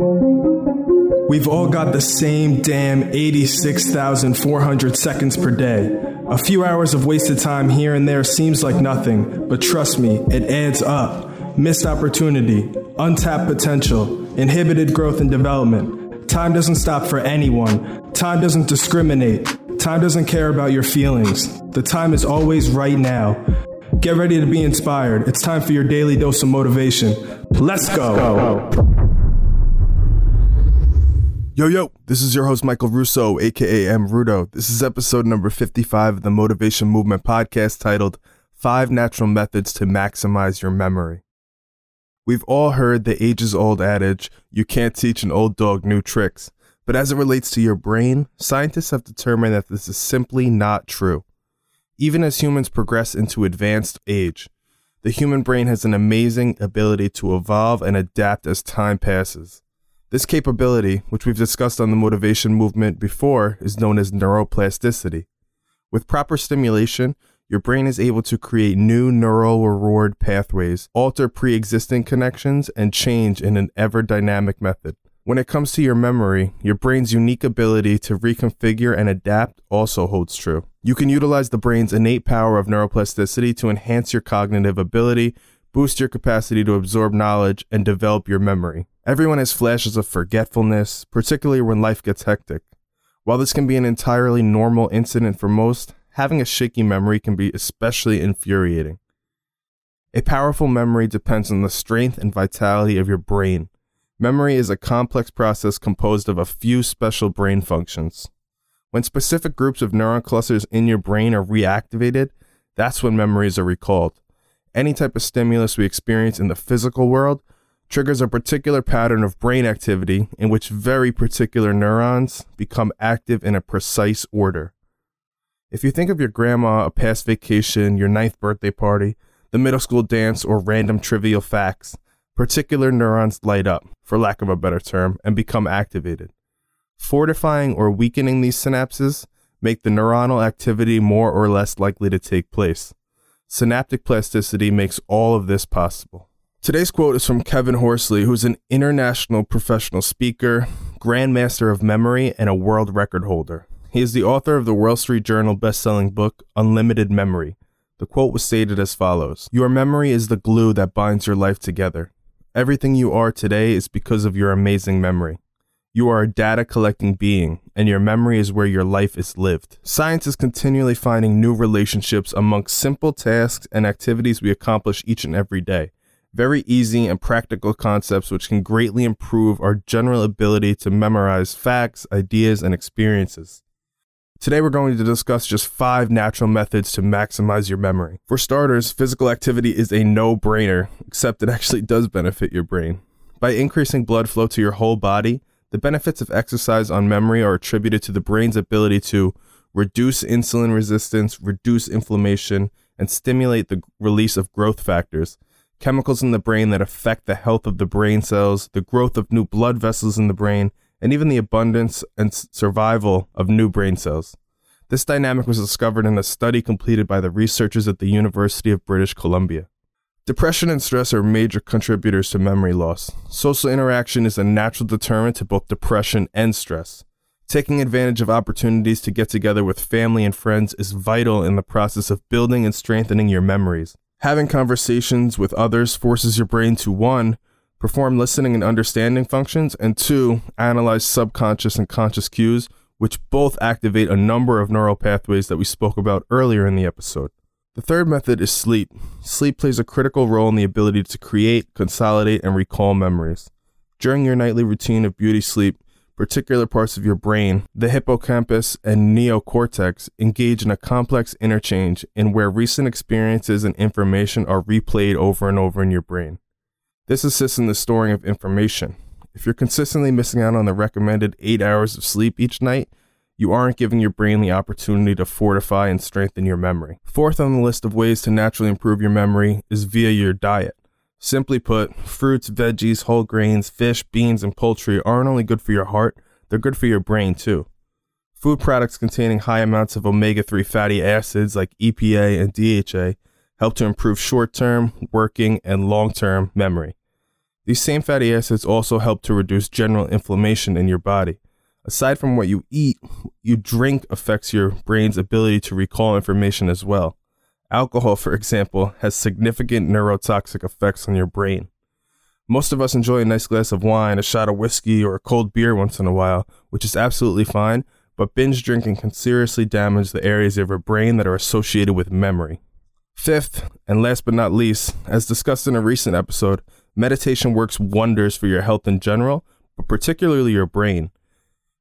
We've all got the same damn 86,400 seconds per day. A few hours of wasted time here and there seems like nothing, but trust me, it adds up. Missed opportunity, untapped potential, inhibited growth and development. Time doesn't stop for anyone. Time doesn't discriminate. Time doesn't care about your feelings. The time is always right now. Get ready to be inspired. It's time for your daily dose of motivation. Let's go. Yo, yo, this is your host, Michael Russo, aka M. Rudo. This is episode number 55 of the Motivation Movement podcast titled Five Natural Methods to Maximize Your Memory. We've all heard the ages old adage, you can't teach an old dog new tricks. But as it relates to your brain, scientists have determined that this is simply not true. Even as humans progress into advanced age, the human brain has an amazing ability to evolve and adapt as time passes. This capability, which we've discussed on the motivation movement before, is known as neuroplasticity. With proper stimulation, your brain is able to create new neural reward pathways, alter pre existing connections, and change in an ever dynamic method. When it comes to your memory, your brain's unique ability to reconfigure and adapt also holds true. You can utilize the brain's innate power of neuroplasticity to enhance your cognitive ability, boost your capacity to absorb knowledge, and develop your memory. Everyone has flashes of forgetfulness, particularly when life gets hectic. While this can be an entirely normal incident for most, having a shaky memory can be especially infuriating. A powerful memory depends on the strength and vitality of your brain. Memory is a complex process composed of a few special brain functions. When specific groups of neuron clusters in your brain are reactivated, that's when memories are recalled. Any type of stimulus we experience in the physical world triggers a particular pattern of brain activity in which very particular neurons become active in a precise order. If you think of your grandma, a past vacation, your ninth birthday party, the middle school dance, or random trivial facts, particular neurons light up, for lack of a better term, and become activated. Fortifying or weakening these synapses make the neuronal activity more or less likely to take place. Synaptic plasticity makes all of this possible. Today's quote is from Kevin Horsley, who's an international professional speaker, grandmaster of memory, and a world record holder. He is the author of the Wall Street Journal best-selling book Unlimited Memory. The quote was stated as follows: "Your memory is the glue that binds your life together. Everything you are today is because of your amazing memory. You are a data collecting being, and your memory is where your life is lived. Science is continually finding new relationships amongst simple tasks and activities we accomplish each and every day very easy and practical concepts which can greatly improve our general ability to memorize facts, ideas, and experiences. Today, we're going to discuss just five natural methods to maximize your memory. For starters, physical activity is a no brainer, except it actually does benefit your brain. By increasing blood flow to your whole body, the benefits of exercise on memory are attributed to the brain's ability to reduce insulin resistance, reduce inflammation, and stimulate the release of growth factors, chemicals in the brain that affect the health of the brain cells, the growth of new blood vessels in the brain, and even the abundance and survival of new brain cells. This dynamic was discovered in a study completed by the researchers at the University of British Columbia. Depression and stress are major contributors to memory loss. Social interaction is a natural deterrent to both depression and stress. Taking advantage of opportunities to get together with family and friends is vital in the process of building and strengthening your memories. Having conversations with others forces your brain to one, perform listening and understanding functions, and two, analyze subconscious and conscious cues, which both activate a number of neural pathways that we spoke about earlier in the episode. The third method is sleep. Sleep plays a critical role in the ability to create, consolidate, and recall memories. During your nightly routine of beauty sleep, particular parts of your brain, the hippocampus and neocortex, engage in a complex interchange in where recent experiences and information are replayed over and over in your brain. This assists in the storing of information. If you're consistently missing out on the recommended eight hours of sleep each night, you aren't giving your brain the opportunity to fortify and strengthen your memory. Fourth on the list of ways to naturally improve your memory is via your diet. Simply put, fruits, veggies, whole grains, fish, beans, and poultry aren't only good for your heart, they're good for your brain too. Food products containing high amounts of omega 3 fatty acids like EPA and DHA help to improve short term, working, and long term memory. These same fatty acids also help to reduce general inflammation in your body. Aside from what you eat, you drink affects your brain's ability to recall information as well. Alcohol, for example, has significant neurotoxic effects on your brain. Most of us enjoy a nice glass of wine, a shot of whiskey, or a cold beer once in a while, which is absolutely fine, but binge drinking can seriously damage the areas of your brain that are associated with memory. Fifth, and last but not least, as discussed in a recent episode, meditation works wonders for your health in general, but particularly your brain.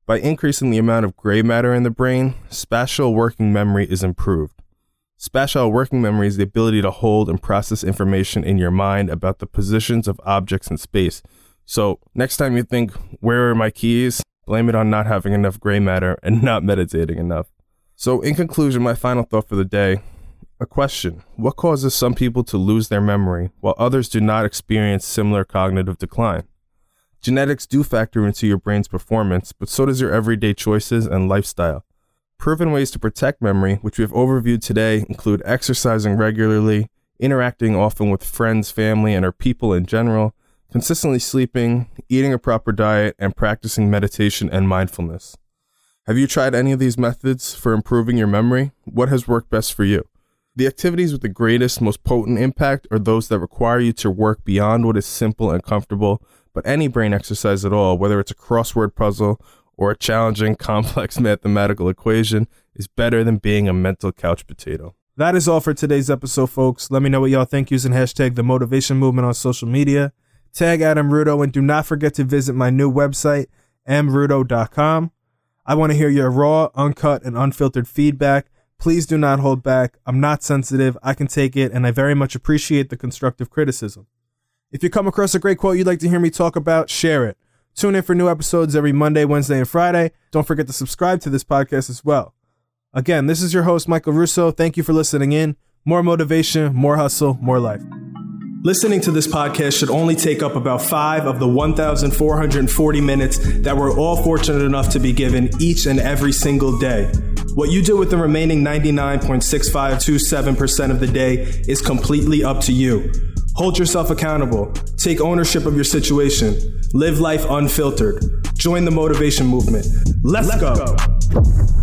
By increasing the amount of gray matter in the brain, spatial working memory is improved. Spatial working memory is the ability to hold and process information in your mind about the positions of objects in space. So, next time you think, Where are my keys? blame it on not having enough gray matter and not meditating enough. So, in conclusion, my final thought for the day a question What causes some people to lose their memory while others do not experience similar cognitive decline? Genetics do factor into your brain's performance, but so does your everyday choices and lifestyle. Proven ways to protect memory, which we have overviewed today, include exercising regularly, interacting often with friends, family, and our people in general, consistently sleeping, eating a proper diet, and practicing meditation and mindfulness. Have you tried any of these methods for improving your memory? What has worked best for you? The activities with the greatest, most potent impact are those that require you to work beyond what is simple and comfortable, but any brain exercise at all, whether it's a crossword puzzle or a challenging, complex mathematical equation is better than being a mental couch potato. That is all for today's episode, folks. Let me know what y'all think using hashtag the motivation movement on social media. Tag at M. Rudo and do not forget to visit my new website, mrudo.com. I want to hear your raw, uncut, and unfiltered feedback. Please do not hold back. I'm not sensitive. I can take it, and I very much appreciate the constructive criticism. If you come across a great quote you'd like to hear me talk about, share it. Tune in for new episodes every Monday, Wednesday, and Friday. Don't forget to subscribe to this podcast as well. Again, this is your host, Michael Russo. Thank you for listening in. More motivation, more hustle, more life. Listening to this podcast should only take up about five of the 1,440 minutes that we're all fortunate enough to be given each and every single day. What you do with the remaining 99.6527% of the day is completely up to you. Hold yourself accountable. Take ownership of your situation. Live life unfiltered. Join the motivation movement. Let's, Let's go. go.